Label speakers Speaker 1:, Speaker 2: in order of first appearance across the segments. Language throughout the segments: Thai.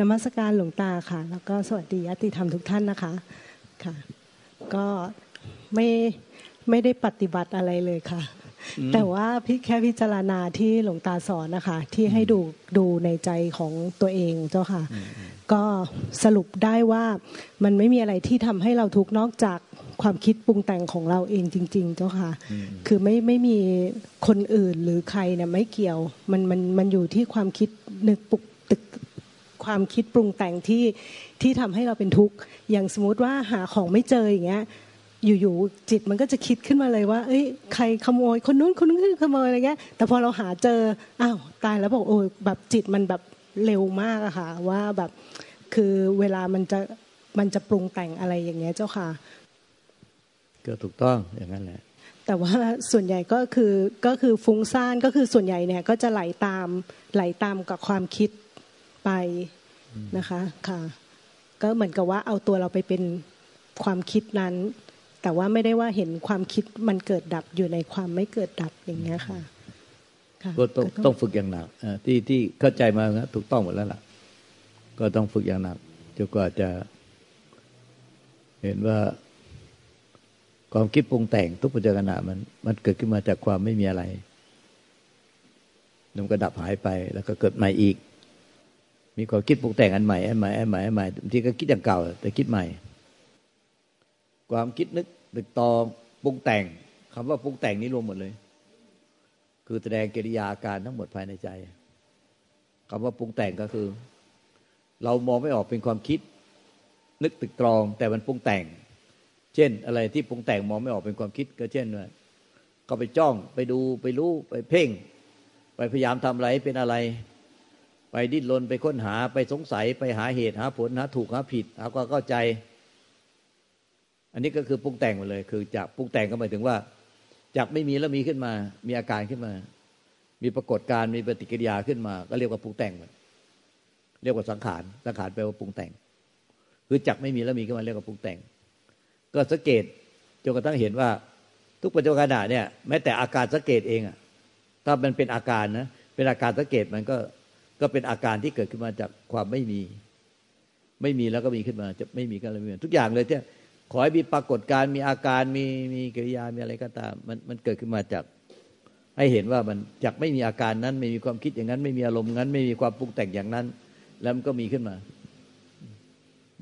Speaker 1: นมัสการหลวงตาค่ะ แล้วก็สวัสดีญาติธรรมทุกท่านนะคะค่ะ ก็ไม่ไม่ได้ปฏิบัติอะไรเลยค่ะ แต่ว่าพี่แค่พิจารณาที่หลวงตาสอนนะคะ ที่ให้ดูดูในใจของตัวเองเจ้าค่ะ ก็สรุปได้ว่ามันไม่มีอะไรที่ทำให้เราทุกข์นอกจากความคิดปรุงแต่งของเราเองจริง ๆ เจ้าค่ะ คือไม่ไม่มีคนอื่นหรือใครเนี่ยไม่เกี่ยว มันมันมันอยู่ที่ความคิดนึกปุกตึก ความคิดปรุงแต่งที่ที่ทำให้เราเป็นทุกข์อย่างสมมติว่าหาของไม่เจออย่างเงี้ยอยู่ๆจิตมันก็จะคิดขึ้นมาเลยว่า เอ้ยใครขโมยคนนู้นคนนู้นขโมยอะไรเงี้ยแต่พอเราหาเจออ้าวตายแล้วบอกโอ้ยแบบจิตมันแบบเร็วมากอะค่ะว่าแบบคือเวลามันจะมันจะปรุงแต่งอะไรอย่างเงี้ยเจ้าค่ะ
Speaker 2: ก็ถูกต้องอย่างนั้นแหละ
Speaker 1: แต่ว่าส่วนใหญ่ก็คือก็คือฟุ้งซ่านก็คือส่วนใหญ่เนี่ยก็จะไหลตามไหลตามกับความคิด ไปนะคะค่ะ ก็เหมือนกับว่าเอาตัวเราไปเป็นความคิดนั้น แต่ว่าไม่ได้ว่าเห็นความคิดมันเกิดดับอยู่ในความไม่เกิดดับอย่างเงี้ยค่ะ
Speaker 2: ก็ต้องต้องฝึกอย่างหนักที่ที่เข้าใจมาถูกต้องหมดแล้วล่ะ ก็ต้องฝึกอย่างหนักจนกว่าจะ เห็นว่าความคิดปรุงแต่งทุกปัจจุบันมัน มันเกิดขึ้นมาจากความไม่มีอะไรมันก็ดับหายไปแล้วก็เกิดใหม่อีก มีความคิดปรุงแต่งอันใหม่อันใหม่อันใหม่อันใหม่บางทีก็คิดอย่างเก่า แต่คิดใหม่ ความคิดนึกตึกตองปรุงแต่งคำว่าปรุงแต่งนี้รวมหมดเลย คือแสดงกิริยาการทั้งหมดภายในใจคำว่าปรุงแต่งก็คือ เรามองไม่ออกเป็นความคิด นึกตึกตรอง แต่มันปรุงแต่ง เช่น อะไรที่ปรุงแต่งมองไม่ออกเป็นความคิด ก็เช่นว่าก็ไปจ้องไปดูไปรู้ไปเพ่ง ไปพยายามทำอะไรเป็นอะไร ไปดิ้นรนไปค้นหาไปสงสัยไปหาเหตุหาผลหาถูกหาผิดหาความเข้าใจ อันนี้ก็คือปรุงแต่งมาเลย คือจากปรุงแต่งก็หมายถึงว่า จากไม่มีแล้วมีขึ้นมา มีอาการขึ้นมา มีปรากฏการมีปฏิกิริยาขึ้นมา ก็เรียกว่าปรุงแต่งเรียกว่าสังขารสังขารแปลว่าปรุงแต่ง คือจากไม่มีแล้วมีขึ้นมาเรียกว่าปรุงแต่ง ก็สังเกตจนกระทั่งเห็นว่า ทุกปัจจุบันเนี่ยแม้แต่อาการสังเกตเองอะถ้ามันเป็นอาการนะเป็นอาการสังเกตมันก็ ก็เป็นอาการที่เกิดขึ้นมาจากความไม่มี ไม่มีแล้วก็มีขึ้นมาจะไม่มีก็เลยมีทุกอย่างเลยที่ขอให้มีปรากฏการมีอาการมีมีกิริยามีอะไรก็ตาม มันมันเกิดขึ้นมาจาก ให้เห็นว่ามันจากไม่มีอาการนั้น ไม่มีความคิดอย่างนั้น ไม่มีอารมณ์นั้น ไม่มีความปรุงแต่งอย่างนั้น แล้วมันก็มีขึ้นมา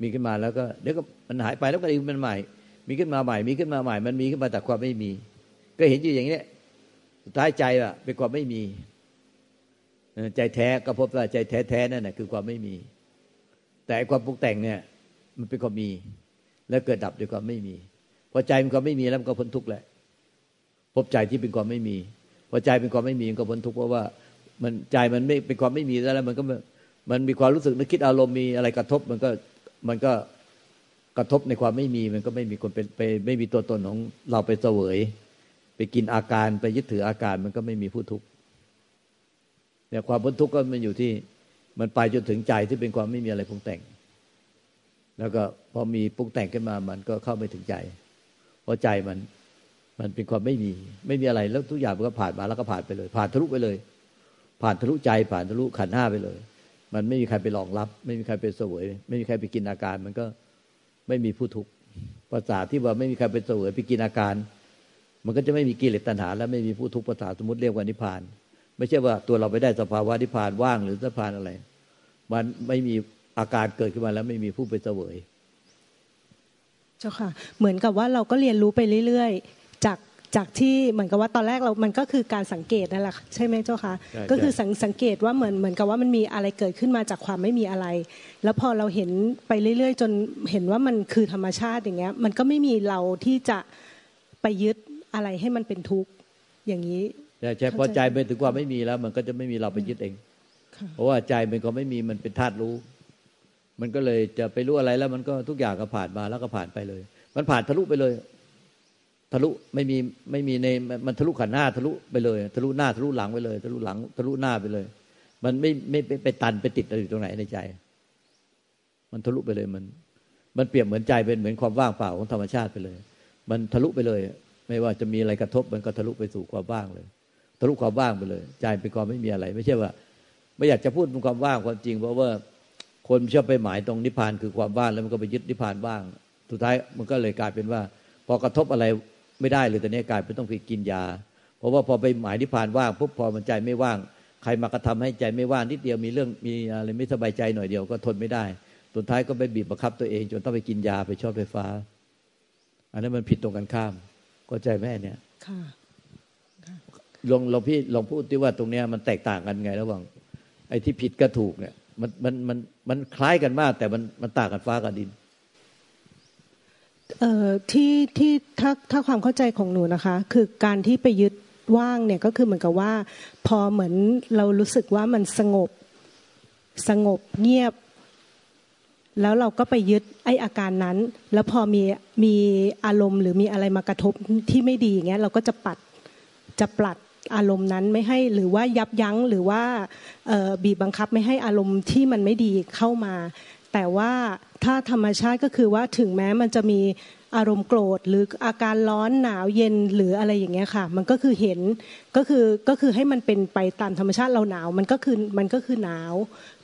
Speaker 2: มีขึ้นมาแล้วก็เดี๋ยวก็มันหายไปแล้วก็อีกมันใหม่ มีขึ้นมาใหม่ มีขึ้นมาใหม่ มันมีขึ้นมาจากความไม่มี ก็เห็นอยู่อย่างนี้สุดท้ายใจว่าเป็นความไม่มี ใจแท้ก็พบว่าใจแท้แท้นั่นแหะคือความไม่มี แต่ความปรุงแต่งเนี่ย มันเป็นความมี แล้วเกิดดับด้วยความไม่มี พอใจเป็นความไม่มีแล้วมันก็พ้นทุกข์แหละพบใจที่เป็นความไม่มี พอใจเป็นความไม่มีมันก็พ้นทุกข์เพราะว่ามันใจมันไม่เป็นความไม่มีแล้วมันก็มันมีความรู้สึกนึกคิดอารมณ์มีอะไรกระทบ มันก็มันก็กระทบในความไม่มีมันก็ไม่มีคนเป็นไปไม่มีตัวตนของเราไปเสวย ไปกินอาการไปยึดถืออาการมันก็ไม่มีผู้ทุกข์ เนี่ยความพ้นทุกข์ก็มันอยู่ที่มันไปจนถึงใจที่เป็นความไม่มีอะไรปรุงแต่ง แล้วก็พอมีปรุงแต่งขึ้นมามันก็เข้าไม่ถึงใจ เพราะใจมันมันเป็นความไม่มี ไม่มีอะไรแล้วทุกอย่างมันก็ผ่านมาแล้วก็ผ่านไปเลย ผ่านทะลุไปเลย ผ่านทะลุใจผ่านทะลุขันห้าไปเลย มันไม่มีใครไปรองรับ ไม่มีใครไปเสวย ไม่มีใครไปกินอาการ มันก็ไม่มีผู้ทุกข์ภาษาที่ว่าไม่มีใครเป็นเสวยไปกินอาการ มันก็จะไม่มีกิเลสตัณหา และไม่มีผู้ทุกข์ภาษาสมมติเรียกว่านิพพาน ไม่ใช่ว่าตัวเราไปได้สภาวะนิพพานว่างหรือนิพพานอะไร มันไม่มีอาการเกิดขึ้นมาแล้วไม่มีผู้ไปเสวย
Speaker 1: เจ้าค่ะ เหมือนกับว่าเราก็เรียนรู้ไปเรื่อยๆ จากจากที่เหมือนกับว่าตอนแรกเรา มันก็คือการสังเกตนั่นแหละใช่ไหมเจ้าคะก็คือสังสังเกตว่าเหมือนเหมือนกับว่ามันมีอะไรเกิดขึ้นมาจากความไม่มีอะไร แล้วพอเราเห็นไปเรื่อย ๆ จนเห็นว่ามันคือธรรมชาติอย่างเงี้ย มันก็ไม่มีเราที่จะไปยึดอะไรให้มันเป็นทุกข์อย่างนี้
Speaker 2: ใช่ใช่พอใจไปถึงความไม่มีแล้ว มันก็จะไม่มีเราไปยึดเอง เพราะว่าใจมันก็ไม่มีมันเป็นธาตุรู้ มันก็เลยจะไปรู้อะไรแล้ว มันก็ทุกอย่างก็ผ่านมาแล้วก็ผ่านไปเลย มันผ่านทะลุไปเลย ทะลุไม่มีไม่มีในมันทะลุขันหน้าทะลุไปเลย ทะลุหน้าทะลุหลังไปเลย ทะลุหลัง ทะลุหน้าไปเลย มันไม่ไม่ไปตันไปติดอะไรอยู่ตรงไหนในใจ มันทะลุไปเลยมัน มันเปรียบเหมือนใจเป็นเหมือนความว่างเปล่าของธรรมชาติไปเลย มันทะลุไปเลย ไม่ว่าจะมีอะไรกระทบ มันก็ทะลุไปสู่ความว่างเลย ทะลุความว่างไปเลย ใจเป็นความไม่มีอะไร ไม่ใช่ว่า ไม่อยากจะพูดเป็นความว่างความจริง เพราะว่าคนชอบไปหมายตรงนิพพานคือความว่างแล้วมันก็ไปยึดนิพพานว่าง สุดท้ายมันก็เลยกลายเป็นว่า พอกระทบอะไรไม่ได้เลยตอนนี้กลายเป็นต้องไปกินยา เพราะว่าพอไปหมายนิพพานว่างปุ๊บพอมันใจไม่ว่าง ใครมากระทำให้ใจไม่ว่างนิดเดียวมีเรื่องมีอะไรไม่สบายใจหน่อยเดียวก็ทนไม่ได้สุดท้ายก็ไปบีบบังคับตัวเอง จนต้องไปกินยาไปชอบไฟฟ้า อันนั้นมันผิดตรงกันข้าม ก็ใจแม่เนี่ยค่ะ ลองลองพี่ลองพูดที่ว่าตรงเนี้ยมันแตกต่างกันไงระหว่างไอ้ที่ผิดกับถูกเนี่ย มันมันมันมันคล้ายกันมาก แต่มันมันต่างกันฟ้ากับดิน
Speaker 1: เอ่อที่ที่ถ้าถ้าความเข้าใจของหนูนะคะ คือการที่ไปยึดว่างเนี่ยก็คือเหมือนกับว่า พอเหมือนเรารู้สึกว่ามันสงบสงบเงียบ แล้วเราก็ไปยึดไออาการนั้น แล้วพอมีมีอารมณ์หรือมีอะไรมากระทบที่ไม่ดีอย่างเงี้ยเราก็จะปัดจะปลัด อารมณ์นั้นไม่ให้หรือว่ายับยั้งหรือว่าบีบบังคับไม่ให้อารมณ์ที่มันไม่ดีเข้ามา แต่ว่าถ้าธรรมชาติก็คือว่าถึงแม้มันจะมีอารมณ์โกรธหรืออาการร้อนหนาวเย็นหรืออะไรอย่างเงี้ยค่ะ มันก็คือเห็นก็คือก็คือให้มันเป็นไปตามธรรมชาติเราหนาว มันก็คือมันก็คือหนาว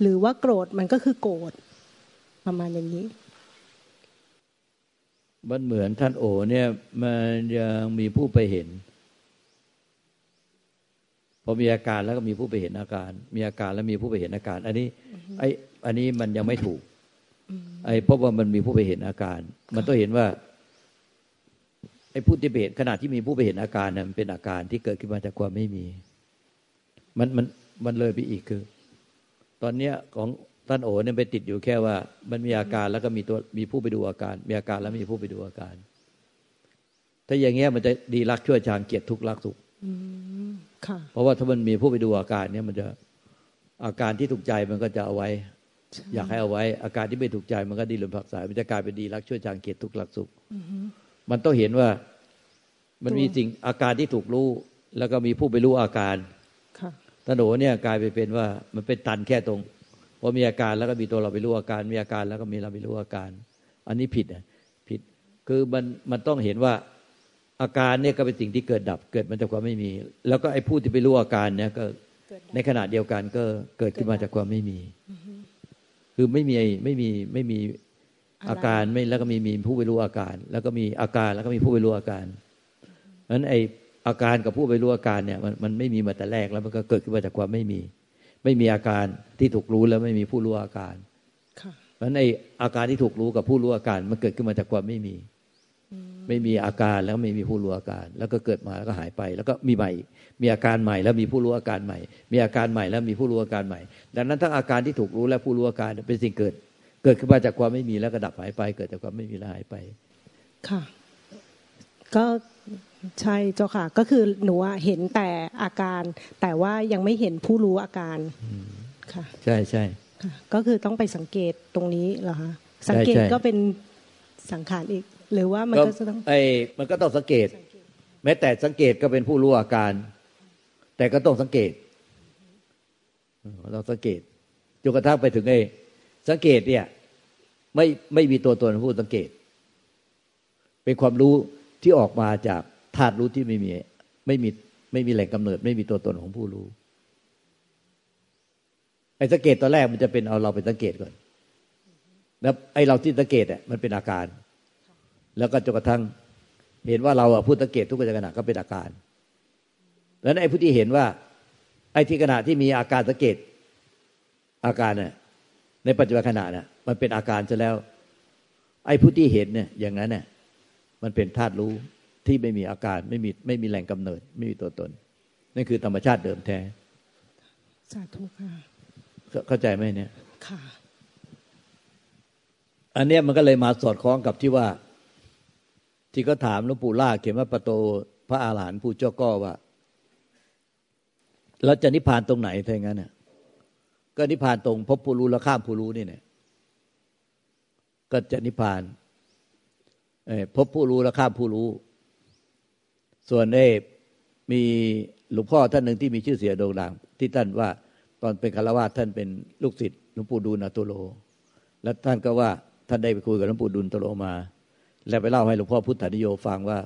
Speaker 1: หรือว่าโกรธมันก็คือโกรธประมาณอย่างนี้
Speaker 2: มันเหมือนท่านโอเนี่ยมันยังมีผู้ไปเห็น พอมีอาการแล้วก็มีผู้ไปเห็นอาการ มีอาการแล้วมีผู้ไปเห็นอาการ อันนี้ไอ้อันนี้มันยังไม่ถูก ไอ้เพราะว่ามันมีผู้ไปเห็นอาการ มันต้องเห็นว่าไอ้ผู้ที่ไปเห็นขณะที่มีผู้ไปเห็นอาการเนี่ยมันเป็นอาการที่เกิดขึ้นมาจากความไม่มี มันมันมันเลยไปอีกคือ ตอนเนี้ยของท่านโอเนี่ยไปติดอยู่แค่ว่า มันมีอาการแล้วก็มีตัวมีผู้ไปดูอาการ มีอาการแล้วมีผู้ไปดูอาการ ถ้าอย่างเงี้ยมันจะดีรักชั่วชางเกียรติทุกข์รักสุขเพราะว่าถ้ามันมีผู้ไปดูอาการเนี่ยมันจะอาการที่ถูกใจมันก็จะเอาไว้ อยากให้เอาไว้ อาการที่ไม่ถูกใจมันก็ดีหรือผักสาย มันจะกลายเป็นดีรักช่วยจางเกียรติทุกหลักสุขมันต้องเห็นว่ามันมีสิ่งอาการที่ถูกรู้ แล้วก็มีผู้ไปรู้อาการตโหนเนี่ยกลายไปเป็นว่ามันเป็นตันแค่ตรงพอมีอาการแล้วก็มีตัวเราไปรู้อาการ มีอาการแล้วก็มีเราไปรู้อาการ อันนี้ผิดอะผิดคือมันมันต้องเห็นว่า อาการเนี่ยก็เป็นสิ่งที่เกิดดับเกิดมาจากความไม่มี แล้วก็ไอ้ผู้ที่ไปรู้อาการเนี่ยก็ในขณะเดียวกันก็เกิดขึ้นมาจากความไม่มี คือไม่มีไม่มีไม่มีอาการไม่แล้วก็มีมีผู้ไปรู้อาการ แล้วก็มีอาการแล้วก็มีผู้ไปรู้อาการเพราะฉะนั้นไอ้อาการกับผู้ไปรู้อาการเนี่ยมันมันไม่มีมาแต่แรกแล้วมันก็เกิดขึ้นมาจากความไม่มี ไม่มีอาการที่ถูกรู้แล้วไม่มีผู้รู้อาการเพราะฉะนั้นไอ้อาการที่ถูกรู้กับผู้รู้อาการมันเกิดขึ้นมาจากความไม่มี ไม่มีอาการแล้วไม่มีผู้รู้อาการ แล้วก็เกิดมาแล้วก็หายไป แล้วก็มีใหม่ มีอาการใหม่แล้วมีผู้รู้อาการใหม่ มีอาการใหม่แล้วมีผู้รู้อาการใหม่ ดังนั้นทั้งอาการที่ถูกรู้และผู้รู้อาการเป็นสิ่งเกิด เกิดขึ้นมาจากความไม่มีแล้วก็ดับหายไป เกิดจากความไม่มีแล้วหายไป
Speaker 1: ค่ะ ก็ใช่เจ้าค่ะ ก็คือหนูเห็นแต่อาการ แต่ว่ายังไม่เห็นผู้รู้อาการ
Speaker 2: ค่ะ ใช่ใช่
Speaker 1: ก็คือต้องไปสังเกตตรงนี้เหรอคะสังเกตก็เป็นสังขารอีก หรือว่ามันก็ต้อง
Speaker 2: ไอ้มันก็ต้องสังเกต แม้แต่สังเกตก็เป็นผู้รู้อาการ แต่ก็ต้องสังเกตเราสังเกตจนกระทั่งไปถึงไอ้สังเกตเนี่ย ไม่ไม่มีตัวตนผู้สังเกต เป็นความรู้ที่ออกมาจากธาตุรู้ที่ไม่มี ไม่มีไม่มีแหล่งกำเนิด ไม่มีตัวตนของผู้รู้ไอ้สังเกตตอนแรกมันจะเป็นเอาเราไปสังเกตก่อนแล้วไอ้เราที่สังเกตอะมันเป็นอาการ แล้วก็จนกระทั่งเห็นว่าเราพูดสังเกตทุกขณะก็เป็นอาการ แล้วไอ้ผู้ที่เห็นว่า ไอ้ที่ขณะที่มีอาการสังเกตอาการเนี่ยในปัจจุบันขณะเนี่ยมันเป็นอาการจะแล้ว ไอ้ผู้ที่เห็นเนี่ยอย่างนั้นเนี่ยมันเป็นธาตุรู้ที่ไม่มีอาการไม่มีไม่มีแหล่งกำเนิด ไม่มีตัวตนนั่นคือธรรมชาติเดิมแท้
Speaker 1: สาธุค่ะ
Speaker 2: เข้าใจไหมเนี่ยค่ะ อันเนี้ยมันก็เลยมาสอดคล้องกับที่ว่า ที่เขาถามหลวงปู่ล่าเขียนว่าประโตพระอาหารหันต์ผู้เจ้าก็ว่าเราจะนิพพานตรงไหนถ้าอย่างนั้นเนี่ยก็นิพพานตรงพบผู้รู้แล้วข้ามผู้รู้นี่เนี่ยก็จะนิพพานพบผู้รู้แล้วข้ามผู้รู้ ส่วนเอมีหลวงพ่อท่านหนึ่งที่มีชื่อเสียงโด่งดังที่ท่านว่าตอนเป็นคารวะท่านเป็นลูกศิษย์หลวงปู่ดูลนาตุโล แล้วท่านก็ว่าท่านได้ไปคุยกับหลวงปู่ดุลตโลมา แล้วไปเล่าให้หลวงพ่อพุทธานิโยฟังว่า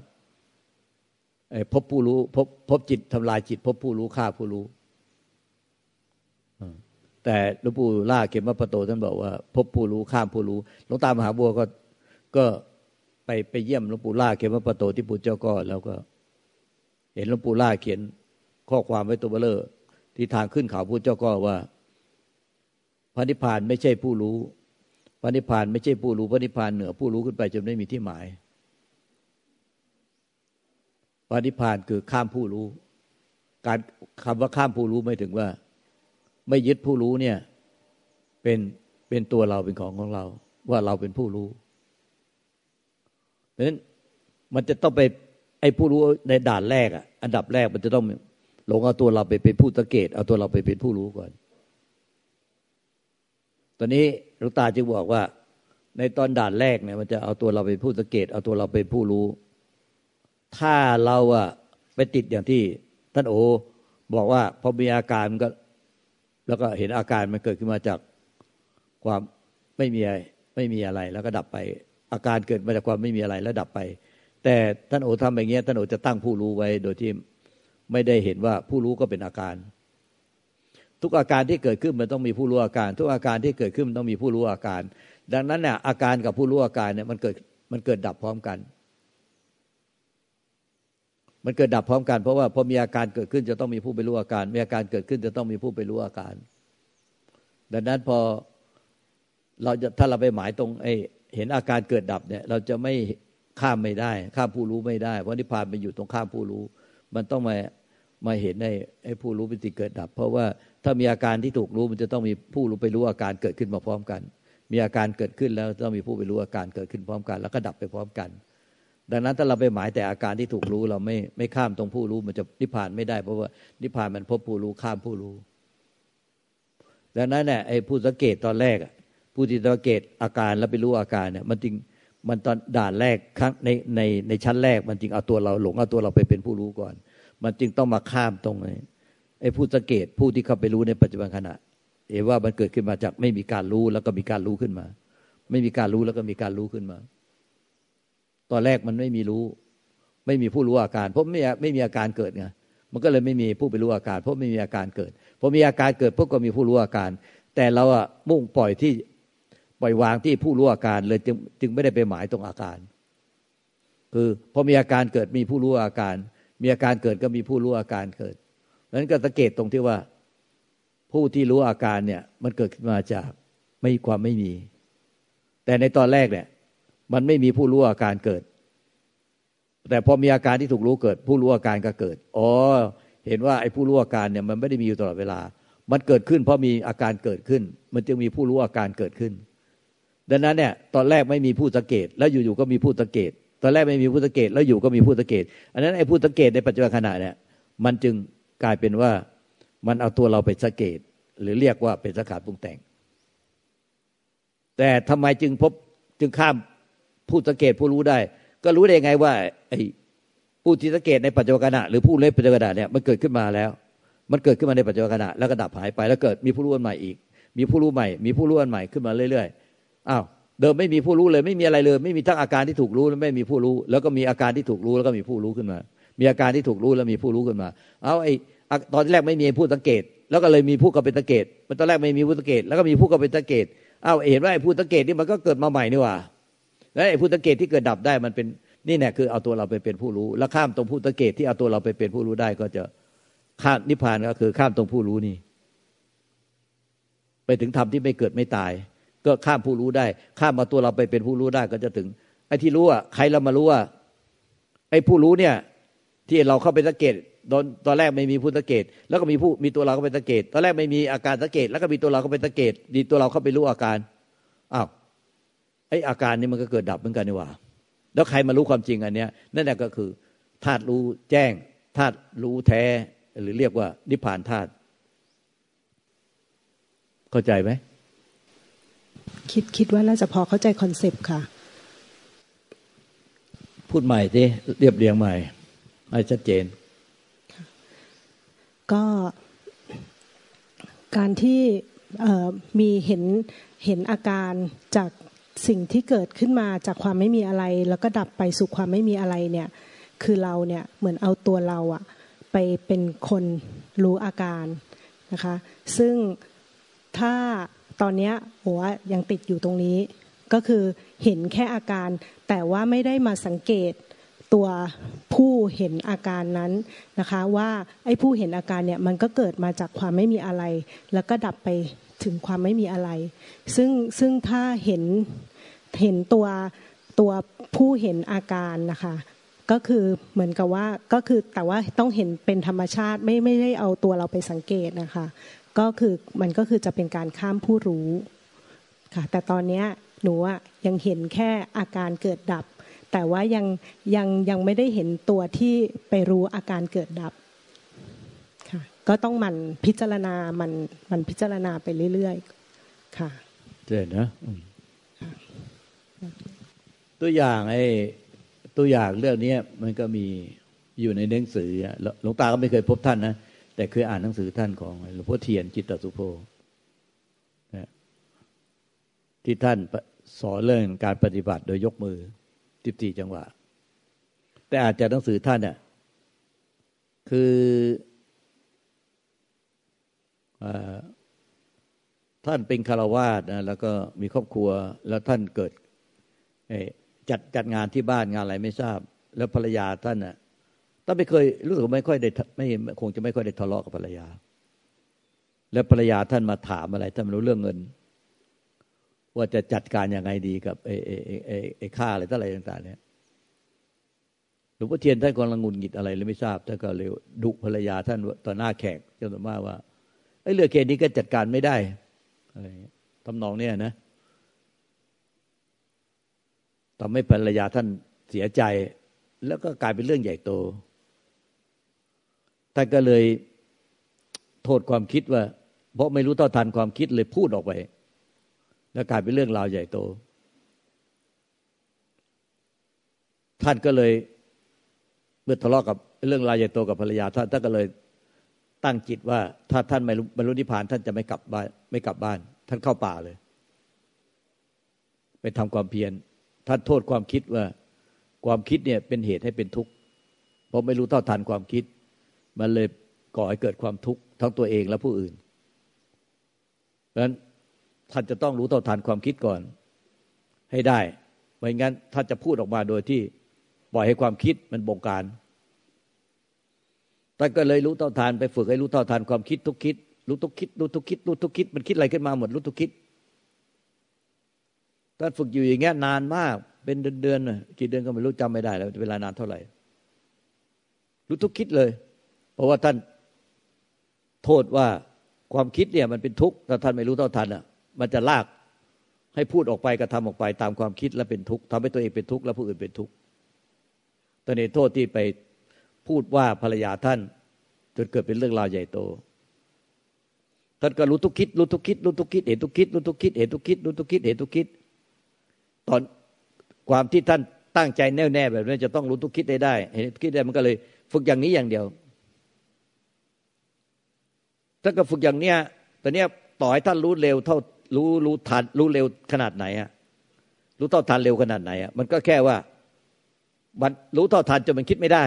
Speaker 2: พบผู้รู้พบพบจิตทำลายจิต พบผู้รู้ฆ่าผู้รู้แต่หลวงปู่ล่าเข็มวัปโตท่านบอกว่า พบผู้รู้ข้ามผู้รู้หลวงตามหาบัวก็ก็ไปไปเยี่ยมหลวงปู่ล่าเข็มวัปโตที่ปู่เจ้าก็แล้วก็ เห็นหลวงปู่ล่าเขียนข้อความไว้ตัวเบลอที่ทางขึ้นเขาพุทธเจ้าก็ว่า พระนิพพานไม่ใช่ผู้รู้ พระนิพพานไม่ใช่ผู้รู้พระนิพพานเหนือผู้รู้ขึ้นไปจนไม่มีที่หมายพระนิพพานคือข้ามผู้รู้ การคำว่าข้ามผู้รู้ไม่ถึงว่า ไม่ยึดผู้รู้เนี่ยเป็นเป็นตัวเราเป็นของของเรา ว่าเราเป็นผู้รู้เพราะฉะนั้นมันจะต้องไปไอ้ผู้รู้ในด่านแรกอะอันดับแรกมันจะต้องหลงเอาตัวเราไปเป็นผู้สังเกต เอาตัวเราไปเป็นผู้รู้ก่อน ตอนนี้หลวงตาจึงบอกว่า ในตอนด่านแรกเนี่ยมันจะเอาตัวเราไปผู้สังเกต เอาตัวเราเป็นผู้รู้ ถ้าเราอะไปติดอย่างที่ท่านโอบอกว่าพอมีอาการมันก็ แล้วก็เห็นอาการมันเกิดขึ้นมาจากความไม่มีอะไรไม่มีอะไร แล้วก็ดับไป อาการเกิดมาจากความไม่มีอะไรแล้วดับไป แต่ท่านโอทำอย่างเงี้ยท่านโอจะตั้งผู้รู้ไว้โดยที่ไม่ได้เห็นว่าผู้รู้ก็เป็นอาการ ทุกอาการที่เกิดขึ้นมันต้องมีผู้รู้อาการ ทุกอาการที่เกิดขึ้นมันต้องมีผู้รู้อาการ ดังนั้นเนี่ยอาการกับผู้รู้อาการเนี่ยมันเกิดมันเกิดดับพร้อมกัน มันเกิดดับพร้อมกัน เพราะว่าพอมีอาการเกิดขึ้นจะต้องมีผู้ไปรู้อาการ มีอาการเกิดขึ้นจะต้องมีผู้ไปรู้อาการ ดังนั้นพอเราจะถ้าเราไปหมายตรงไอ้เห็นอาการเกิดดับเนี่ย เราจะไม่ข้ามไม่ได้ ข้ามผู้รู้ไม่ได้ เพราะนิพพานมันอยู่ตรงข้ามผู้รู้ มันต้องมา มาเห็นในไอ้ผู้รู้เป็นสิ่งเกิดดับ เพราะว่าถ้ามีอาการที่ถูกรู้มันจะต้องมีผู้รู้ไปรู้อาการเกิดขึ้นมาพร้อมกัน มีอาการเกิดขึ้นแล้วต้องมีผู้ไปรู้อาการเกิดขึ้นพร้อมกัน แล้วก็ดับไปพร้อมกัน ดังนั้นถ้าเราไปหมายแต่อาการที่ถูกรู้เราไม่ไม่ข้ามตรงผู้รู้มันจะนิพพานไม่ได้ เพราะว่านิพพานมันพบผู้รู้ข้ามผู้รู้ ดังนั้นเนี่ยไอ้ผู้สังเกตตอนแรกผู้ที่สังเกตอาการแล้วไปรู้อาการเนี่ยมันจริงมันตอนด่านแรกครั้งในในในชั้นแรกมันจริงเอาตัวเราหลงเอาตัวเราไปเป็นผู้รู้ก่อน มันจึงต้องมาข้ามตรงไอ้ไอ้ผู้สังเกตผู้ที่เข้าไปรู้ในปัจจุบันขณะ เอว่ามันเกิดขึ้นมาจากไม่มีการรู้แล้วก็มีการรู้ขึ้นมา ไม่มีการรู้แล้วก็มีการรู้ขึ้นมา ตอนแรกมันไม่มีรู้ ไม่มีผู้รู้อาการ เพราะไม่ไม่มีอาการเกิดไงมันก็เลยไม่มีผู้ไปรู้อาการ เพราะไม่มีอาการเกิดพอมีอาการเกิดพวกก็มีผู้รู้อาการ แต่เราอะมุ่งปล่อยที่ปล่อยวางที่ผู้รู้อาการเลยจึงจึงไม่ได้ไปหมายตรงอาการ คือพอมีอาการเกิดมีผู้รู้อาการ มีอาการเกิดก็มีผู้รู้อาการเกิดนั้นก็สังเกตตรงที่ว่า ผู้ที่รู้อาการเนี่ย มันเกิดขึ้นมาจากไม่ความไม่มี แต่ในตอนแรกเนี่ย มันไม่มีผู้รู้อาการเกิด แต่พอมีอาการที่ถูกรู้เกิด ผู้รู้อาการก็เกิดอ๋อเห็นว่าไอ้ผู้รู้อาการเนี่ยมันไม่ได้มีอยู่ตลอดเวลา มันเกิดขึ้น เพราะมีอาการเกิดขึ้น มันจึงมีผู้รู้อาการเกิดขึ้น ดังนั้นเนี่ย ตอนแรกไม่มีผู้สังเกต แล้วอยู่ๆก็มีผู้สังเกต ตอนแรกไม่มีผู้สังเกตแล้วอยู่ก็มีผู้สังเกตอันนั้นไอ้ผู้สังเกตในปัจจุบันขณะเนี่ยมันจึงกลายเป็นว่ามันเอาตัวเราไปสเกต หรือเรียกว่าเป็นสังขารปรุงแต่ง แต่ทำไมจึงพบจึงข้ามผู้สังเกตผู้รู้ได้ ก็รู้ได้ไงว่าไอ้ผู้ที่สังเกตในปัจจุบันขณะหรือผู้เล่นปัจจุบันขณะเนี่ยมันเกิดขึ้นมาแล้ว มันเกิดขึ้นมาในปัจจุบันขณะแล้วก็ดับหายไปแล้วเกิดมีผู้รู้อันใหม่อีก มีผู้รู้ใหม่ มีผู้รู้อันใหม่ขึ้นมาเรื่อยๆอ้าว เดิมไม่มีผู้รู้เลย ไม่มีอะไรเลย ไม่มีทั้งอาการที่ถูกรู้และไม่มีผู้รู้ แล้วก็มีอาการที่ถูกรู้แล้วก็มีผู้รู้ขึ้นมา มีอาการที่ถูกรู้แล้วมีผู้รู้ขึ้นมา เอาไอ้ตอนแรกไม่มีผู้สังเกต แล้วก็เลยมีผู้กับเป็นสังเกต มันตอนแรกไม่มีผู้สังเกต แล้วก็มีผู้กับเป็นสังเกตเอาเห็นว่าไอ้ผู้สังเกตนี่มันก็เกิดมาใหม่นี่ว่าแล้วไอ้ผู้สังเกตที่เกิดดับได้มันเป็นนี่แน่คือเอาตัวเราไปเป็นผู้รู้ แล้วข้ามตรงผู้สังเกตที่เอาตัวเราไปเป็นผู้รู้ได้ก็จะข้ามนิพพานก็คือข้ามตรงผู้รู้นี่ ไปถึงธรรมที่ไม่เกิดไม่ตาย ก็ข้ามผู้รู้ได้ ข้ามมาตัวเราไปเป็นผู้รู้ได้ก็จะถึง ไอ้ที่รู้อะใครเรามารู้ว่าไอ้ผู้รู้เนี่ย ที่เราเข้าไปสังเกตตอนตอนแรกไม่มีผู้สังเกต แล้วก็มีผู้มีตัวเราเข้าไปสังเกต ตอนแรกไม่มีอาการสังเกต แล้วก็มีตัวเราเข้าไปสังเกตดีตัวเราเข้าไปรู้อาการอ้าวไอ้อาการนี้มันก็เกิดดับเหมือนกันนี่ว่า แล้วใครมารู้ความจริงอันเนี้ยนั่นแหละก็คือธาตุรู้แจ้งธาตุรู้แท้ หรือเรียกว่านิพพานธาตุเข้าใจไหม
Speaker 1: คิดคิดว่าน่าจะพอเข้าใจ concept ค่ะ
Speaker 2: พูดใหม่สิเรียบเรียงใหม่ให้ชัดเจน
Speaker 1: ก็การที่มีเห็นเห็นอาการจากสิ่งที่เกิดขึ้นมาจากความไม่มีอะไร แล้วก็ดับไปสู่ความไม่มีอะไรเนี่ย คือเราเนี่ยเหมือนเอาตัวเราอะไปเป็นคนรู้อาการนะคะ ซึ่งถ้า ตอนนี้หัวยังติดอยู่ตรงนี้ ก็คือเห็นแค่อาการ แต่ว่าไม่ได้มาสังเกตตัวผู้เห็นอาการนั้นนะคะ ว่าไอ้ผู้เห็นอาการเนี่ยมันก็เกิดมาจากความไม่มีอะไร แล้วก็ดับไปถึงความไม่มีอะไร ซึ่งซึ่งถ้าเห็นเห็นตัวตัวผู้เห็นอาการนะคะก็คือเหมือนกับว่าก็คือแต่ว่าต้องเห็นเป็นธรรมชาติไม่ไม่ได้เอาตัวเราไปสังเกตนะคะ ก็คือมันก็คือจะเป็นการข้ามผู้รู้ค่ะแต่ตอนนี้หนูยังเห็นแค่อาการเกิดดับ แต่ว่ายังยังยังไม่ได้เห็นตัวที่ไปรู้อาการเกิดดับค่ะก็ต้องมันพิจารณามันมันพิจารณาไปเรื่อยๆค่ะ
Speaker 2: เจ๋นะตัวอย่างไอ้ตัวอย่างเรื่องนี้มันก็มีอยู่ในหนังสือหลวงตาก็ไม่เคยพบท่านนะ แต่เคยอ่านหนังสือท่านของหลวงพ่อเทียนจิตตสุโภที่ท่านสอนเรื่องการปฏิบัติโดยยกมือสิบสี่จังหวะ แต่อาจจะหนังสือท่านเนี่ยคือท่านเป็นคารวาสนะแล้วก็มีครอบครัวแล้วท่านเกิดจัดจัดงานที่บ้านงานอะไรไม่ทราบ แล้วภรรยาท่านน่ะ ท่านไม่เคยรู้สึกไม่ค่อยได้ไม่คงจะไม่ค่อยได้ทะเลาะกับภรรยา แล้วภรรยาท่านมาถามอะไรท่านรู้เรื่องเงิน ว่าจะจัดการยังไงดีกับไอ้ไอ้ไอ้ไอ้ค่าอะไรต่างอะไรต่างๆเนี่ยหลวงพ่อเทียนท่านกำลังงุนหงิดอะไรเลยไม่ทราบท่านก็เลยดุภรรยาท่านต่อหน้าแขกจำนวนมากว่าไอ้เรื่องเกณฑ์นี้ก็จัดการไม่ได้อะไรทำนองเนี่ยนะทำให้ภรรยาท่านเสียใจ แล้วก็กลายเป็นเรื่องใหญ่โต ท่านก็เลยโทษความคิดว่า เพราะไม่รู้ต่อทันความคิดเลยพูดออกไป แล้วกลายเป็นเรื่องราวใหญ่โต ท่านก็เลยเมื่อทะเลาะกับเรื่องราวใหญ่โตกับภรรยาท่านท่านก็เลยตั้งจิตว่า ถ้าท่านไม่บรรลุนิพพาน ท่านจะไม่กลับบ้านไม่กลับบ้าน ท่านเข้าป่าเลย ไปทำความเพียรท่านโทษความคิดว่า ความคิดเนี่ยเป็นเหตุให้เป็นทุกข์เพราะไม่รู้เท่าทันความคิด มันเลยก่อให้เกิดความทุกข์ทั้งตัวเองและผู้อื่นเพราะฉะนั้นท่านจะต้องรู้เท่าทันความคิดก่อน ให้ได้ ไม่งั้นถ้านจะพูดออกมาโดยที่ปล่อยให้ความคิดมันบงการท่านก็เลยรู้เท่าทานไปฝึกให้รู้เท่าทานความคิดทุกคิด รู้ทุกคิด รู้ทุกคิด รู้ทุกคิด มันคิดอะไรขึ้นมาหมดรู้ทุกคิดท่านฝึกอยู่อย่างเงี้ยนานมาก เป็นเดือนๆกี่เดือนก็ไม่รู้จำไม่ได้แล้วเวลานานเท่าไหร่ รู้ทุกคิดเลย ราะว่าท่านโทษว่าความคิดเนี่ยมันเป็นทุกข์ถ้าท่านไม่รู้เท่าทันอะ มันจะลากให้พูดออกไปกระทำออกไปตามความคิดแล้วเป็นทุกข์ทำให้ตัวเองเป็นทุกข์แล้วผู้อื่นเป็นทุกข์ตอนนี้โทษที่ไปพูดว่าภรรยาท่าน จนเกิดเป็นเรื่องราวใหญ่โตท่านก็รู้ทุกคิดรู้ทุกคิดรู้ทุกคิดเห็นทุกคิดรู้ทุกคิดเห็นทุกคิดรู้ทุกคิดเห็นทุกคิด ตอนความที่ท่านตั้งใจแน่วแน่แบบนี้จะต้องรู้ทุกคิดได้ได้ เห็นคิดได้มันก็เลย ฝึกอย่างนี้อย่างเดียว ถ้าก็ฝึกอย่างเนี้ยตอนเนี้ยต่อให้ท่านรู้เร็วเท่ารู้รู้ทันรู้เร็วขนาดไหนอะรู้เท่าทันเร็วขนาดไหนอะมันก็แค่ว่ามันรู้เท่าทันจนมันคิดไม่ได้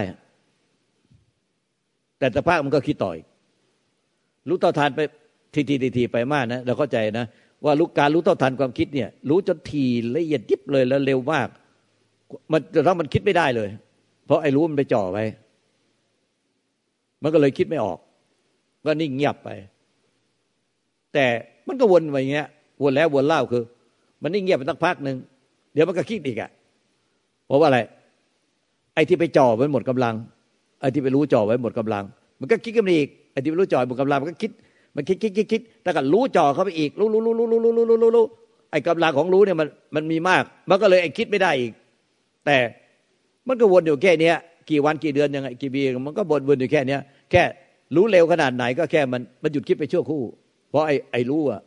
Speaker 2: แต่สภาพมันก็คิดต่อยรู้เท่าทันไปทีทีทีไปมากนะเราเข้าใจนะว่ารู้การรู้เท่าทันความคิดเนี่ย รู้จนทีละเอียดยิบเลยแล้วเร็วมาก มันจะทำมันคิดไม่ได้เลย เพราะไอ้รู้มันไปจ่อไว้มันก็เลยคิดไม่ออก ก็นิ่งเงียบไป แต่มันก็วนไปอย่างเงี้ย วนแล้ววนเล่าคือ มันนิ่งเงียบไปสักพักหนึ่งเดี๋ยวมันก็คิดอีกอะเพราะว่าอะไร ไอ้ที่ไปจ่อไว้หมดกำลัง ไอ้ที่ไปรู้จ่อไว้หมดกำลัง มันก็คิดกันอีกไอ้ที่ไปรู้จ่อหมดกำลังมันก็คิด มันคิดคิดคิดคิดแต่ก็รู้จ่อเข้าไปอีก รู้รู้รู้รู้รู้รู้รู้รู้รู้ไอ้กำลังของรู้เนี่ยมันมันมีมาก มันก็เลยไอ้คิดไม่ได้อีก แต่มันก็วนอยู่แค่เนี้ยกี่วันกี่เดือนยังไงกี่ปีมันก็วนวนอยู่แค่เนี้ยแค่ รู้เร็วขนาดไหนก็แค่มันมันหยุดคิดไปชั่วคู่ เพราะไอ้ไอ้รู้อะ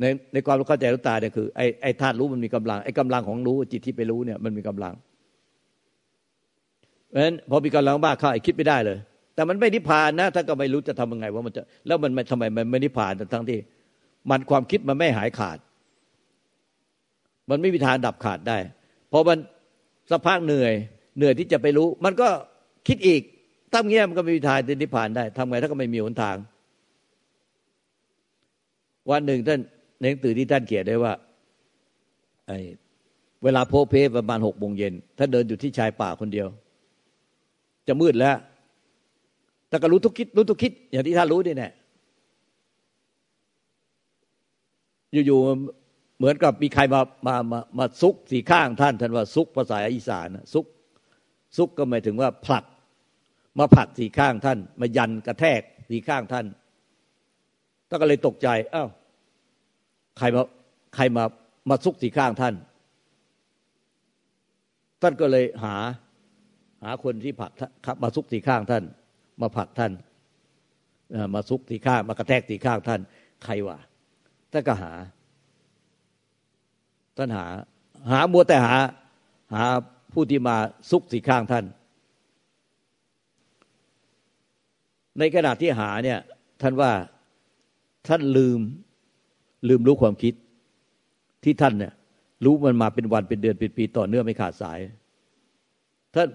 Speaker 2: ในในความเข้าใจรู้ตาเนี่ยคือไอ้ไอ้ธาตุรู้มันมีกำลังไอ้กำลังของรู้จิตที่ไปรู้เนี่ยมันมีกำลังเพราะฉะนั้นพอมีกำลังมากเข้าไอ้คิดไม่ได้เลย แต่มันไม่นิพพานนะถ้าก็ไม่รู้จะทำยังไงว่ามันจะแล้วมันทำไมมันไม่นิพพานทั้งที่ มันความคิดมันไม่หายขาด มันไม่มีทางดับขาดได้พอมันสักพักเหนื่อย เหนื่อยที่จะไปรู้ มันก็คิดอีก ตั้งเงี้ยมันก็ไม่มีทางจะนิพพานได้ทำไงถ้าก็ไม่มีหนทาง วันหนึ่งท่านในหนังสือที่ท่านเขียนได้ว่าไอ้เวลาโพเพประมาณหกโมงเย็นท่านเดินอยู่ที่ชายป่าคนเดียว จะมืดแล้วแต่ก็รู้ทุกคิด รู้ทุกคิด อย่างที่ท่านรู้นี่แน่อยู่ๆเหมือนกับมีใครมามามามาซุกสีข้างท่านท่านว่าซุกภาษาอีสานซุกซุกก็หมายถึงว่าผลัก มาผักสีข้างท่าน มายันกระแทกสีข้างท่านท่านก็เลยตกใจอ้าวใครมาใครมามาซุกสีข้างท่าน ท่านก็เลยหา หาคนที่ผักมาซุกสีข้างท่าน มาผักท่านมาซุกสีข้าง มากระแทกสีข้างท่าน ใครวะท่านก็หา ท่านหา หามัวแต่หา หาผู้ที่มาซุกสีข้างท่าน ในขณะที่หาเนี่ยท่านว่าท่านลืมลืมรู้ความคิดที่ท่านเนี่ยรู้มันมาเป็นวันเป็นเดือนเป็นปีต่อเนื่องไม่ขาดสาย ท่าน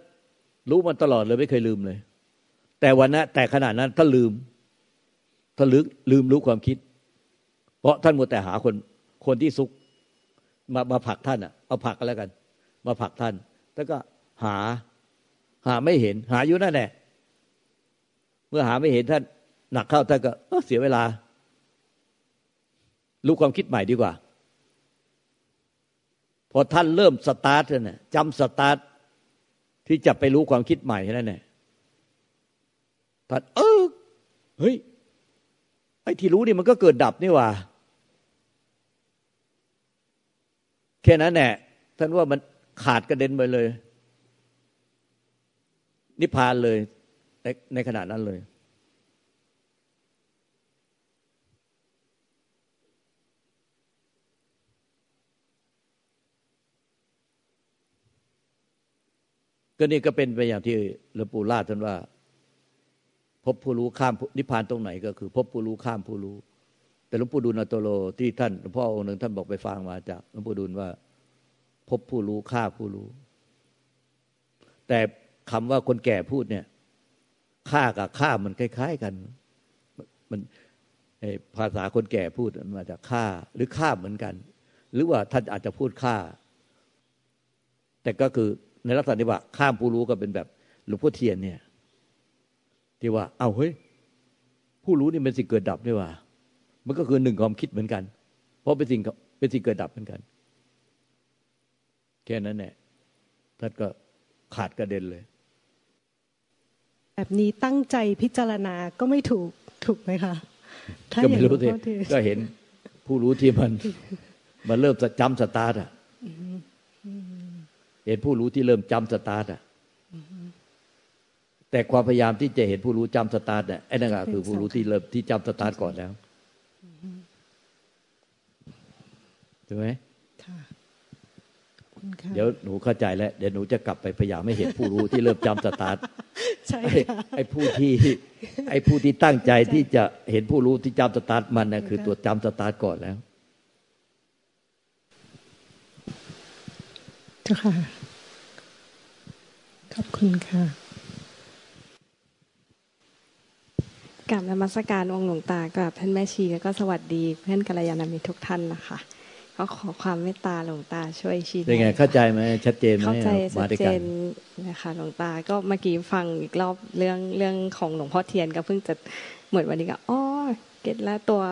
Speaker 2: รู้มันตลอดเลยไม่เคยลืมเลย แต่วันนั้นแต่ขณะนั้นท่านลืมท่านลืมลืมรู้ความคิด เพราะท่านมัวแต่หาคนคนที่ซุก มามาผลักท่านอะเอาผลักกันแล้วกัน มาผลักท่าน แล้วก็หาหาไม่เห็น หาอยู่นั่นแหละ มื่อหาไม่เห็นท่านหนักเข้าท่านก็เสียเวลา รู้ความคิดใหม่ดีกว่า พอท่านเริ่มสตาร์ทเนี่ยจำสตาร์ทที่จะไปรู้ความคิดใหม่นั่นแหละท่านเออเฮ้ยไอ้ที่รู้นี่มันก็เกิดดับนี่ว่า แค่นั้นแหละท่านว่ามันขาดกระเด็นไปเลย นิพพานเลย ในในขณะนั้นเลย ก็นี่ก็เป็นไปอย่างที่หลวงปู่ล่าท่านว่า พบผู้รู้ข้ามนิพพานตรงไหนก็คือ พบผู้รู้ข้ามผู้รู้ แต่หลวงปู่ดูลนาโตโลที่ท่านหลวงพ่อองค์หนึ่งท่านบอกไปฟังมาจากหลวงปู่ดูลว่า พบผู้รู้ข้าผู้รู้ แต่คำว่าคนแก่พูดเนี่ย ข้ากับข้ามันคล้าย ๆ กัน มันภาษาคนแก่พูดมาจากข้าหรือข้าเหมือนกัน หรือว่าท่านอาจจะพูดข้าแต่ก็คือในลักษณะที่ว่าข้ามผู้รู้ก็เป็นแบบหลวงพ่อเทียนเนี่ย ที่ว่า เอาเฮ้ย ผู้รู้นี่เป็นสิ่งเกิดดับด้วยว่า มันก็คือหนึ่งความคิดเหมือนกัน เพราะเป็นสิ่งเป็นสิ่งเกิดดับเหมือนกัน แค่นั้นแหละท่านก็ขาดกระเด็นเลย
Speaker 1: แบบนี้ตั้งใจพิจารณาก็ไม่ถูกถูกไหมคะ
Speaker 2: ก็ไม่รู้สิก็เห็นผู้รู้ที่มัน มันเริ่มจะ jump start อะเห็นผู้รู้ที่เริ่ม jump start อะแต่ความพยายามที่จะเห็นผู้รู้ jump start เนี่ยไอ้นั่นคือผู้รู้ที่เริ่มที่ jump start ก่อนแล้วถูกไหม เดี๋ยวหนูเข้าใจแล้ว เดี๋ยวหนูจะกลับไปพยายามไม่เห็นผู้รู้ที่เริ่ม jump start
Speaker 1: ใช่
Speaker 2: ไอ้ผู้ที่ไอ้ผู้ที่ตั้งใจที่จะเห็นผู้รู้ที่จำสตาร์ทมันน่ะคือตัวจำสตาร์ทก่อนแล้ว
Speaker 1: เจ้าค่ะขอบคุณค่ะ
Speaker 3: กลับนมัสการองค์หลวงตากับท่านแม่ชีแล้วก็สวัสดีเพื่อนกัลยาณมิตรทุกท่านนะคะ ก็ขอความเมตตาหลวงตาช่วยชี้
Speaker 2: เป็นไงเข้าใจไหมชัดเจนไหม
Speaker 3: เข้าใจชัดเจนนะคะหลวงตาก็เมื่อกี้ฟังอีกรอบเรื่องเรื่องของหลวงพ่อเทียนก็เพิ่งจะเหมือนวันนี้ก็อ๋อเก็ตแล้วตัว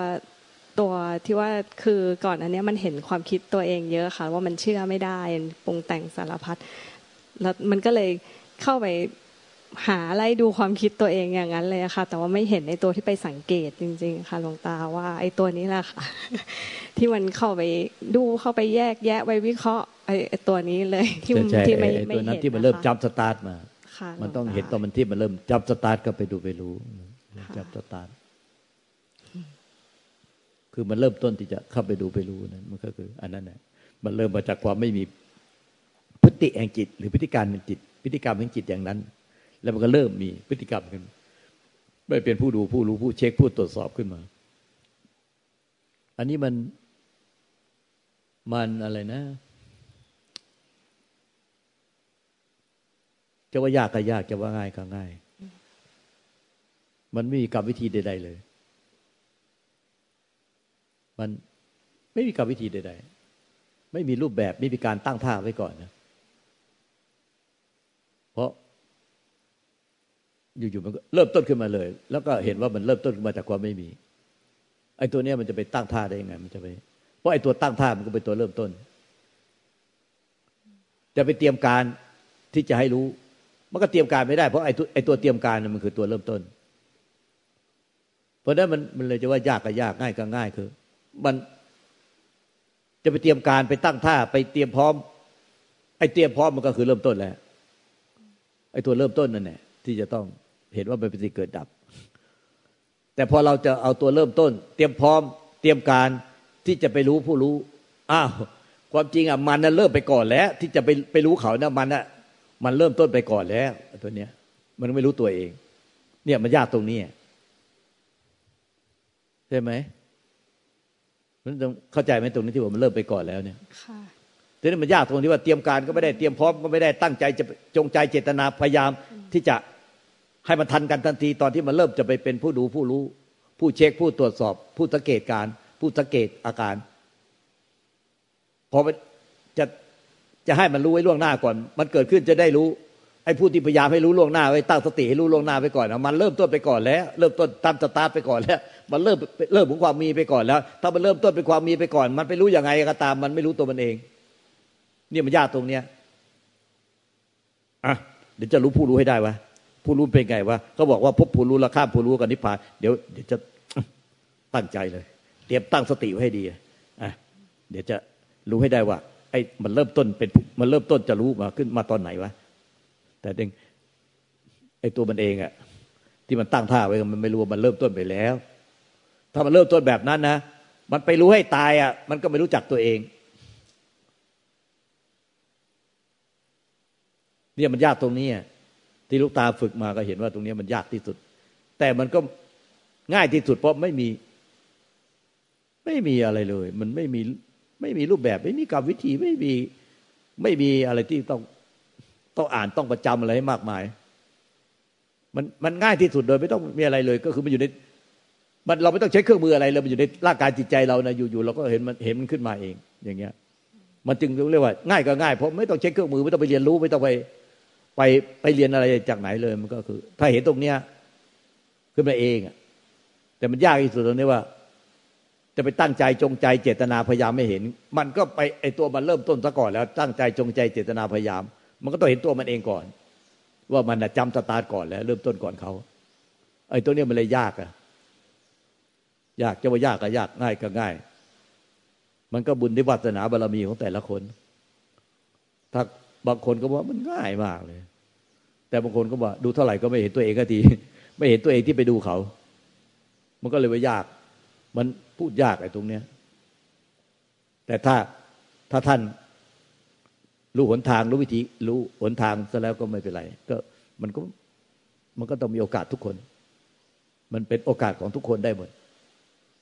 Speaker 3: ตัวที่ว่าคือก่อนอันนี้มันเห็นความคิดตัวเองเยอะค่ะ ว่ามันเชื่อไม่ได้ปรุงแต่งสารพัดแล้วมันก็เลยเข้าไป หาไล่ดูความคิดตัวเองอย่างนั้นเลยค่ะ แต่ว่าไม่เห็นในตัวที่ไปสังเกตจริง ๆ ค่ะหลวงตาว่า ไอ้ตัวนี้แหละค่ะ ที่มันเข้าไปดูเข้าไปแยกแยะไว้วิเคราะห์ไอ้ตัวนี้เลยที่
Speaker 2: ที่ไม่ไม่เห็นที่มันเริ่ม jump start มามันต้องเห็นตอนมันที่มันเริ่ม jump start ก็ไปดูไปรู้ jump start คือมันเริ่มต้นที่จะเข้าไปดูไปรู้นั้นมันก็คือ อันนั้นแหละมันเริ่มมาจากความไม่มีพฤติแห่งจิต หรือพฤติการเป็นจิต พฤติกรรมแห่งจิตอย่างนั้น แล้วมันก็เริ่มมีพฤติกรรมขึ้นไม่เป็นผู้ดูผู้รู้ผู้เช็คผู้ตรวจสอบขึ้นมา อันนี้มันมันอะไรนะจะว่ายากก็ยากจะว่าง่ายก็ง่าย มันไม่มีกรรมวิธีใด ๆ เลย มันไม่มีกรรมวิธีใด ๆ ไม่มีรูปแบบไม่มีการตั้งท่าไว้ก่อนนะ เพราะ อยู่ๆมันก็เริ่มต้นขึ้นมาเลย แล้วก็เห็นว่ามันเริ่มต้นขึ้นมาจากความไม่มี ไอ้ตัวเนี้ยมันจะไปตั้งท่าได้ยังไง มันจะไป เพราะไอ้ตัวตั้งท่ามันก็เป็นตัวเริ่มต้น จะไปเตรียมการที่จะให้รู้ มันก็เตรียมการไม่ได้ เพราะไอ้ตัวไอ้ตัวเตรียมการมันคือตัวเริ่มต้น เพราะนั้นมันมันเลยจะว่ายากก็ยากง่ายก็ง่ายคือ มันจะไปเตรียมการไปตั้งท่าไปเตรียมพร้อม ไอ้เตรียมพร้อมมันก็คือเริ่มต้นแล้วไอ้ตัวเริ่มต้นนั่นแหละที่จะต้อง เห็นว่ามันเป็นสิ่งเกิดดับ แต่พอเราจะเอาตัวเริ่มต้น เตรียมพร้อมเตรียมการที่จะไปรู้ผู้รู้อ้าวความจริงอะมันน่ะเริ่มไปก่อนแล้ว ที่จะไปไปรู้เขานะมันน่ะมันเริ่มต้นไปก่อนแล้วตัวเนี้ย มันไม่รู้ตัวเอง เนี่ยมันยากตรงนี้ใช่ไหมมันต้องเข้าใจไหมตรงนี้ที่ว่ามันเริ่มไปก่อนแล้วเนี่ยค่ะทีนี้มันยากตรงที่ว่าเตรียมการก็ไม่ได้เตรียมพร้อมก็ไม่ได้ตั้งใจจะจงใจเจตนาพยายามที่จะ ให้มันทันกันทันทีตอนที่มันเริ่มจะไปเป็นผู้ดูผู้รู้ ผู้เช็คผู้ตรวจสอบ ผู้สังเกตการ ผู้สังเกตอาการพอจะจะให้มันรู้ไว้ล่วงหน้าก่อน มันเกิดขึ้นจะได้รู้ไอ้ผู้ที่พยายามให้รู้ล่วงหน้าไว้ตั้งสติให้รู้ล่วงหน้าไปก่อนมันเริ่มต้นไปก่อนแล้ว เริ่มต้นตามสตาร์ไปก่อนแล้ว มันเริ่มเริ่มของความมีไปก่อนแล้ว ถ้ามันเริ่มต้นเป็นความมีไปก่อน มันไปรู้ยังไงก็ตาม มันไม่รู้ตัวมันเอง เนี่ยมันยากตรงเนี้ยอะเดี๋ยวจะรู้ผู้รู้ให้ได้วะ ผู้รู้เป็นไงวะเขาบอกว่าพบผู้รู้ละข้ามผู้รู้กับนิพพานเดี๋ยวเดี๋ยวจะตั้งใจเลย เตรียมตั้งสติไว้ให้ดีอะเดี๋ยวจะรู้ให้ได้ว่าไอ้มันเริ่มต้นเป็นมันเริ่มต้นจะรู้มาขึ้นมาตอนไหนวะแต่เด้งไอ้ตัวมันเองอะที่มันตั้งท่าไว้มันไม่รู้ว่ามันเริ่มต้นไปแล้ว ถ้ามันเริ่มต้นแบบนั้นนะมันไปรู้ให้ตายอะมันก็ไม่รู้จักตัวเอง เนี่ยมันยากตรงนี้อะ ที่ลูกตาฝึกมาก็เห็นว่าตรงนี้มันยากที่สุด แต่มันก็ง่ายที่สุด เพราะไม่มี ไม่มีอะไรเลย มันไม่มีไม่มีรูปแบบ ไม่มีกรรมวิธีไม่มีไม่มีอะไรที่ต้องต้องอ่านต้องประจำอะไรให้มากมาย มันมันง่ายที่สุดโดยไม่ต้องมีอะไรเลย ก็คือมันอยู่ในมันเราไม่ต้องใช้เครื่องมืออะไรเลยมันอยู่ในร่างกายจิตใจเรานะอยู่ๆเราก็เห็นมันเห็นมันขึ้นมาเอง อย่างเงี้ย มันจึงเรียกว่า ง่ายก็ง่ายเพราะไม่ต้องใช้เครื่องมือไม่ต้องไปเรียนรู้ไม่ต้องไป ไปไปเรียนอะไรจากไหนเลยมันก็คือ ถ้าเห็นตรงเนี้ยขึ้นมาเองอะแต่มันยากที่สุดตรงนี้ว่า จะไปตั้งใจจงใจเจตนาพยายามไม่เห็น มันก็ไปไอตัวมันเริ่มต้นซะก่อนแล้ว ตั้งใจจงใจเจตนาพยายาม มันก็ต้องเห็นตัวมันเองก่อน ว่ามันจำสตาร์ทก่อนแล้ว เริ่มต้นก่อนเขาไอ้ตัวเนี้ยมันเลยยากอะยากจะว่ายากก็ยากง่ายก็ง่าย มันก็บุญที่วัฒนาบารรมีของแต่ละคน ถ้า บางคนก็บอกมันง่ายมากเลย แต่บางคนก็บอกดูเท่าไหร่ก็ไม่เห็นตัวเองก็ที ไม่เห็นตัวเองที่ไปดูเขา มันก็เลยว่ายาก มันพูดยากไอ้ตรงเนี้ย แต่ถ้าถ้าท่านรู้หนทางรู้วิธี รู้หนทางซะแล้วก็ไม่เป็นไร ก็มันก็มันก็ต้องมีโอกาสทุกคน มันเป็นโอกาสของทุกคนได้หมด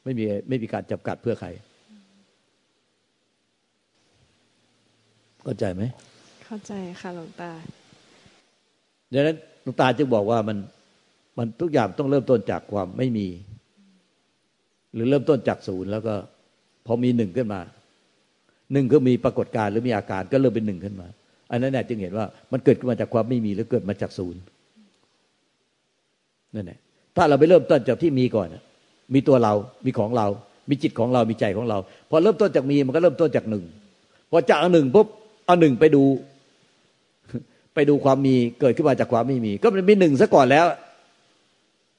Speaker 2: ไม่มีไม่มีการจำกัดเพื่อใครเข้าใจไหม
Speaker 3: เข้าใจค่ะหลวงตา
Speaker 2: ดังนั้นหลวงตาจึงบอกว่ามันมันทุกอย่างต้องเริ่มต้นจากความไม่มี หรือเริ่มต้นจากศูนย์แล้วก็ พอมีหนึ่งขึ้นมาหนึ่งก็มีปรากฏการหรือมีอาการก็เริ่มเป็นหนึ่งขึ้นมา อันนั้นแหละจึงเห็นว่ามันเกิดขึ้นมาจากความไม่มีหรือเกิดมาจากศูนย์นั่นแหละถ้าเราไปเริ่มต้นจากที่มีก่อนมีตัวเรา มีของเรา มีจิตของเรา มีใจของเรา พอเริ่มต้นจากมีมันก็เริ่มต้นจากหนึ่ง พอจากหนึ่งปุ๊บเอาหนึ่งไปดู ไปดูความมีเกิดขึ้นมาจากความไม่มี ก็มันมีหนึ่งซะก่อนแล้ว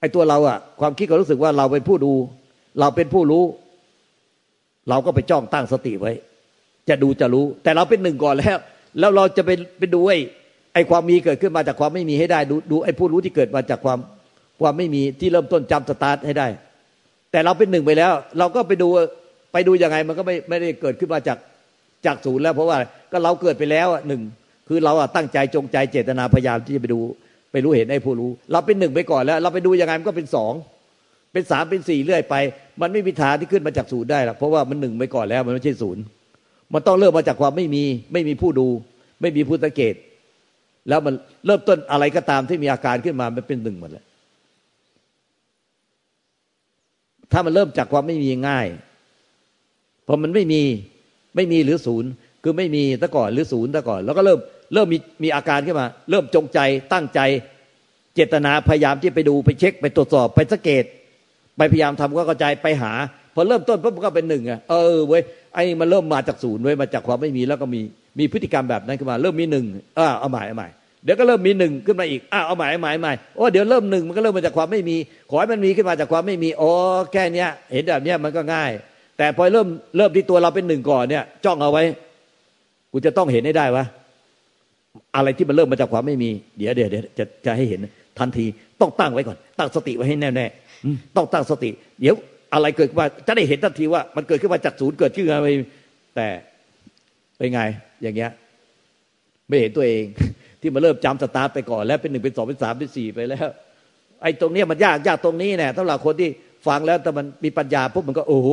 Speaker 2: ไอ้ตัวเราอะความคิดก็รู้สึกว่าเราเป็นผู้ดู เราเป็นผู้รู้ เราก็ไปจ้องตั้งสติไว้ จะดูจะรู้ แต่เราเป็นหนึ่งก่อนแล้ว แล้วเราจะไปไปดูไอ้ไอ้ความมีเกิดขึ้นมาจากความไม่มีให้ได้ ดูดูไอ้ผู้รู้ที่เกิดมาจากความความไม่มีที่เริ่มต้นจำสตาร์ทให้ได้ แต่เราเป็นหนึ่งไปแล้ว เราก็ไปดูไปดูยังไงมันก็ไม่ไม่ได้เกิดขึ้นมาจากจากศูนย์แล้ว เพราะว่าก็เราเกิดไปแล้วหนึ่ง คือเราอะตั้งใจจงใจเจตนาพยายามที่จะไปดู ไปรู้เห็นไอ้ผู้รู้ เราเป็นหนึ่งไปก่อนแล้ว เราไปดูยังไงมันก็เป็นสองเป็นสามเป็นสี่เรื่อยไป มันไม่มีทางที่ขึ้นมาจากศูนย์ได้หรอกเพราะว่ามันหนึ่งไปก่อนแล้ว มันไม่ใช่ศูนย์มันต้องเริ่มมาจากความไม่มีไม่มีผู้ดู ไม่มีผู้สังเกต แล้วมันเริ่มต้นอะไรก็ตามที่มีอาการขึ้นมามันเป็นหนึ่งหมดแล้วถ้ามันเริ่มจากความไม่มีง่ายพอมันไม่มีไม่มีหรือศูนย์ คือไม่มีตะก่อนหรือศูนย์ตะก่อน แล้วก็เริ่มเริ่มมีมีอาการขึ้นมา เริ่มจงใจตั้งใจ เจตนาพยายามที่ไปดูไปเช็ค ไปตรวจสอบไปสังเกต ไปพยายามทำก็กระจายไปหาพอเริ่มต้นปุ๊บก็เป็นหนึ่งอะเออเว้ยไอ้มันเริ่มมาจากศูนย์เว้ยมาจากความไม่มีแล้วก็มีมีพฤติกรรมแบบนั้นขึ้นมา เริ่มมีหนึ่งอ่าเอาใหม่เอาใหม่เดี๋ยวก็เริ่มมีหนึ่งขึ้นมาอีกอ้าวเอาใหม่เอาใหม่เอาใหม่โอ้เดี๋ยวเริ่มหนึ่งมันก็เริ่มมาจากความไม่มีขอให้มันมีขึ้นมาจากความไม่มีอ๋อแค่เนี้ย เห็นแบบเนี้ยมันก็ง่าย แต่พอเริ่มเริ่มที่ตัวเราเป็นหนึ่งก่อนเนี่ยจ้องเอาไว้ กูจะต้องเห็นให้ได้วะอะไรที่มันเริ่มมาจากความไม่มี เดี๋ยวเดี๋ยวเดี๋ยวจะจะให้เห็นทันทีต้องตั้งไว้ก่อน ตั้งสติไว้ให้แน่แน่ต้องตั้งสติ เดี๋ยวอะไรเกิดขึ้นมาจะได้เห็นทันทีว่า มันเกิดขึ้นมาจากศูนย์เกิดขึ้นมาแต่เป็นไง อย่างเงี้ย ไม่เห็นตัวเอง ที่มาเริ่มจำสตาร์ทไปก่อน แล้วเป็นหนึ่งเป็นสองเป็นสามเป็นสี่ไปแล้ว ไอ้ตรงนี้มันยากยากตรงนี้แน่สำหรับคนที่ฟังแล้วแต่มันมีปัญญาปุ๊บมันก็ โอ้โห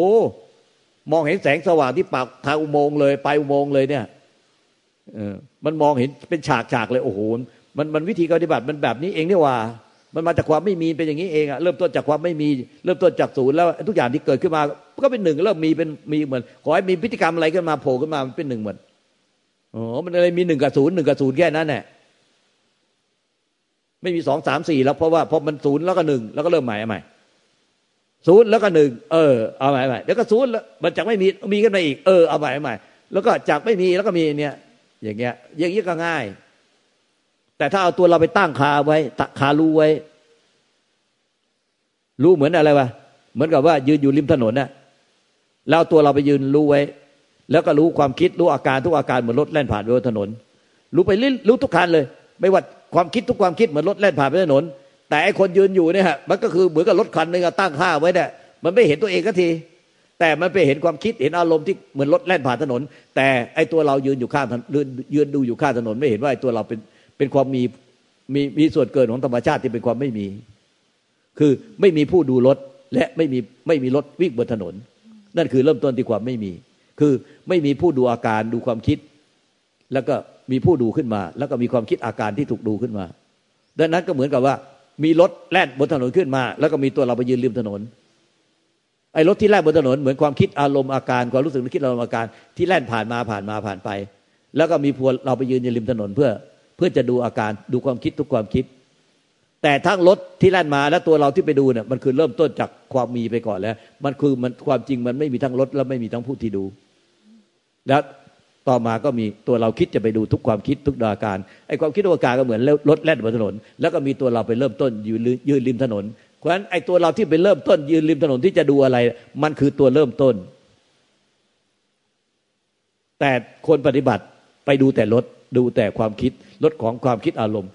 Speaker 2: มองเห็นแสงสว่างที่ปากทางอุโมงค์เลย ไปอุโมงค์เลยเนี่ย มันมองเห็นเป็นฉากฉากเลยโอ้โหมันมันวิธีปฏิบัติมันแบบนี้เองนี่ว่า มันมาจากความไม่มีเป็นอย่างนี้เองอะเริ่มต้นจากความไม่มีเริ่มต้นจากศูนย์แล้วทุกอย่างที่เกิดขึ้นมาก็เป็นหนึ่งเริ่มมีเป็นมีเหมือนขอให้มีพฤติกรรมอะไรขึ้นมาโผล่ขึ้นมามันเป็นหนึ่งเหมือนอ๋อมันอะไรมีหนึ่งกับศูนย์หนึ่งกับศูนย์แค่นั้นแหละไม่มีสองสามสี่แล้วเพราะว่าพอมันศูนย์แล้วก็หนึ่งแล้วก็เริ่มใหม่ใหม่ศูนย์แล้วก็หนึ่งเออเอาใหม่ใหม่แล้วก็ศูนย์แล้วมันจากไม่มีมีขึ้นมาอีกเออเอาใหม่ใหม่แล้วก็จากไม่มีแล้วก็มีเนี่ย อย่างเงี้ยอย่างนี้ก็ง่าย แต่ถ้าเอาตัวเราไปตั้งคาไว้คารู้ไว้ รู้เหมือนอะไรวะเหมือนกับว่า ยืนอยู่ริมถนนน่ะแล้วตัวเราไปยืนรู้ไว้ แล้วก็รู้ความคิดรู้อาการทุกอาการเหมือนรถแล่นผ่านบนถนน รู้ไปรู้ทุกคันเลย ไม่ว่าความคิดทุกความคิดเหมือนรถแล่นผ่านไปถนน แต่ไอคนยืนอยู่เนี่ยมันก็คือเหมือนกับรถคันหนึ่งตั้งค่าไว้เนี่ยมันไม่เห็นตัวเองก็ที แต่มันไปเห็นความคิดเห็นอารมณ์ที่เหมือนรถแล่นผ่านถนน แต่ไอตัวเรายืนอยู่ข้างยืนยืนดูอยู่ข้างถนน ไม่เห็นว่าไอตัวเราเป็นเป็นความมีมีมีส่วนเกินของธรรมชาติที่เป็นความไม่มี คือไม่มีผู้ดูรถและไม่มีไม่มีรถวิ่งบนถนน นั่นคือเริ่มต้นที่ความไม่มี คือไม่มีผู้ดูอาการดูความคิด แล้วก็มีผู้ดูขึ้นมา แล้วก็มีความคิดอาการที่ถูกดูขึ้นมา ดังนั้นก็เหมือนกับว่า มีรถแล่นบนถนนขึ้นมา แล้วก็มีตัวเราไปยืนริมถนน ไอ้รถที่แล่นบนถนนเหมือนความคิดอารมณ์อาการความรู้สึกนึกคิดอารมณ์อาการที่แล่นผ่านมาผ่านมาผ่านไป แล้วก็มีพวเราไปยืนอยู่ริมถนนเพื่อ เพื่อจะดูอาการดูความคิดทุกความคิด แต่ทั้งรถที่แล่นมาและตัวเราที่ไปดูเนี่ยมันคือเริ่มต้นจากความมีไปก่อนแล้ว มันคือมันความจริงมันไม่มีทั้งรถและไม่มีทั้งผู้ที่ดู แล้วต่อมาก็มีตัวเราคิดจะไปดูทุกความคิดทุกดาการไอ้ความคิดทุกอาการก็เหมือนรถแล่นบนถนน แล้วก็มีตัวเราไปเริ่มต้นยืนยืนริมถนน เพราะฉะนั้นไอ้ตัวเราที่ไปเริ่มต้น ยืนริมถนนที่จะดูอะไร มันคือตัวเริ่มต้น แต่คนปฏิบัติไปดูแต่รถดูแต่ความคิดรถของความคิดอารมณ์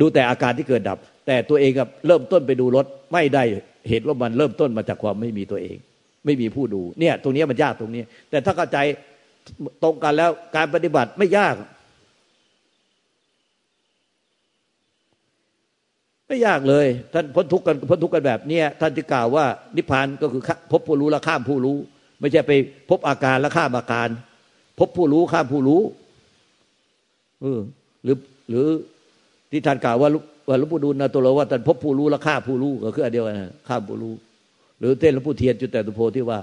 Speaker 2: ดูแต่อาการที่เกิดดับ แต่ตัวเองกับเริ่มต้นไปดูรถไม่ได้เห็นว่ามันเริ่มต้นมาจากความไม่มีตัวเอง ไม่มีผู้ดูเนี่ย ตรงนี้มันยากตรงนี้ แต่ถ้าเข้าใจตรงกันแล้วการปฏิบัติไม่ยาก ไม่ยากเลย ท่านพ้นทุกข์กันพ้นทุกข์กันแบบเนี้ยท่านจะกล่าวว่านิพพานก็คือพบผู้รู้และข้ามผู้รู้ ไม่ใช่ไปพบอาการและข้ามอาการ พบผู้รู้ข้ามผู้รู้เออหรือหรือที่ท่านกล่าวว่าว่าหลวงปู่ดูลนะตัวเราว่าท่านพบผู้รู้และข้าผู้รู้ก็คืออันเดียวกันข้ามผู้รู้ หรือเต้นหลวงปู่เทียนจุดแต่ตุโพที่ว่า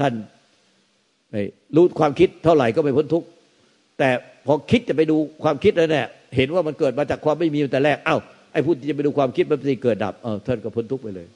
Speaker 2: ท่านรู้ความคิดเท่าไหร่ก็ไม่พ้นทุกข์แต่พอคิดจะไปดูความคิดแล้วเนี่ยเห็นว่ามันเกิดมาจากความไม่มีแต่แรก เอ้า ไอ้ผู้ที่จะไปดูความคิดมันสิเกิดดับเออท่านก็พ้นทุกไปเลย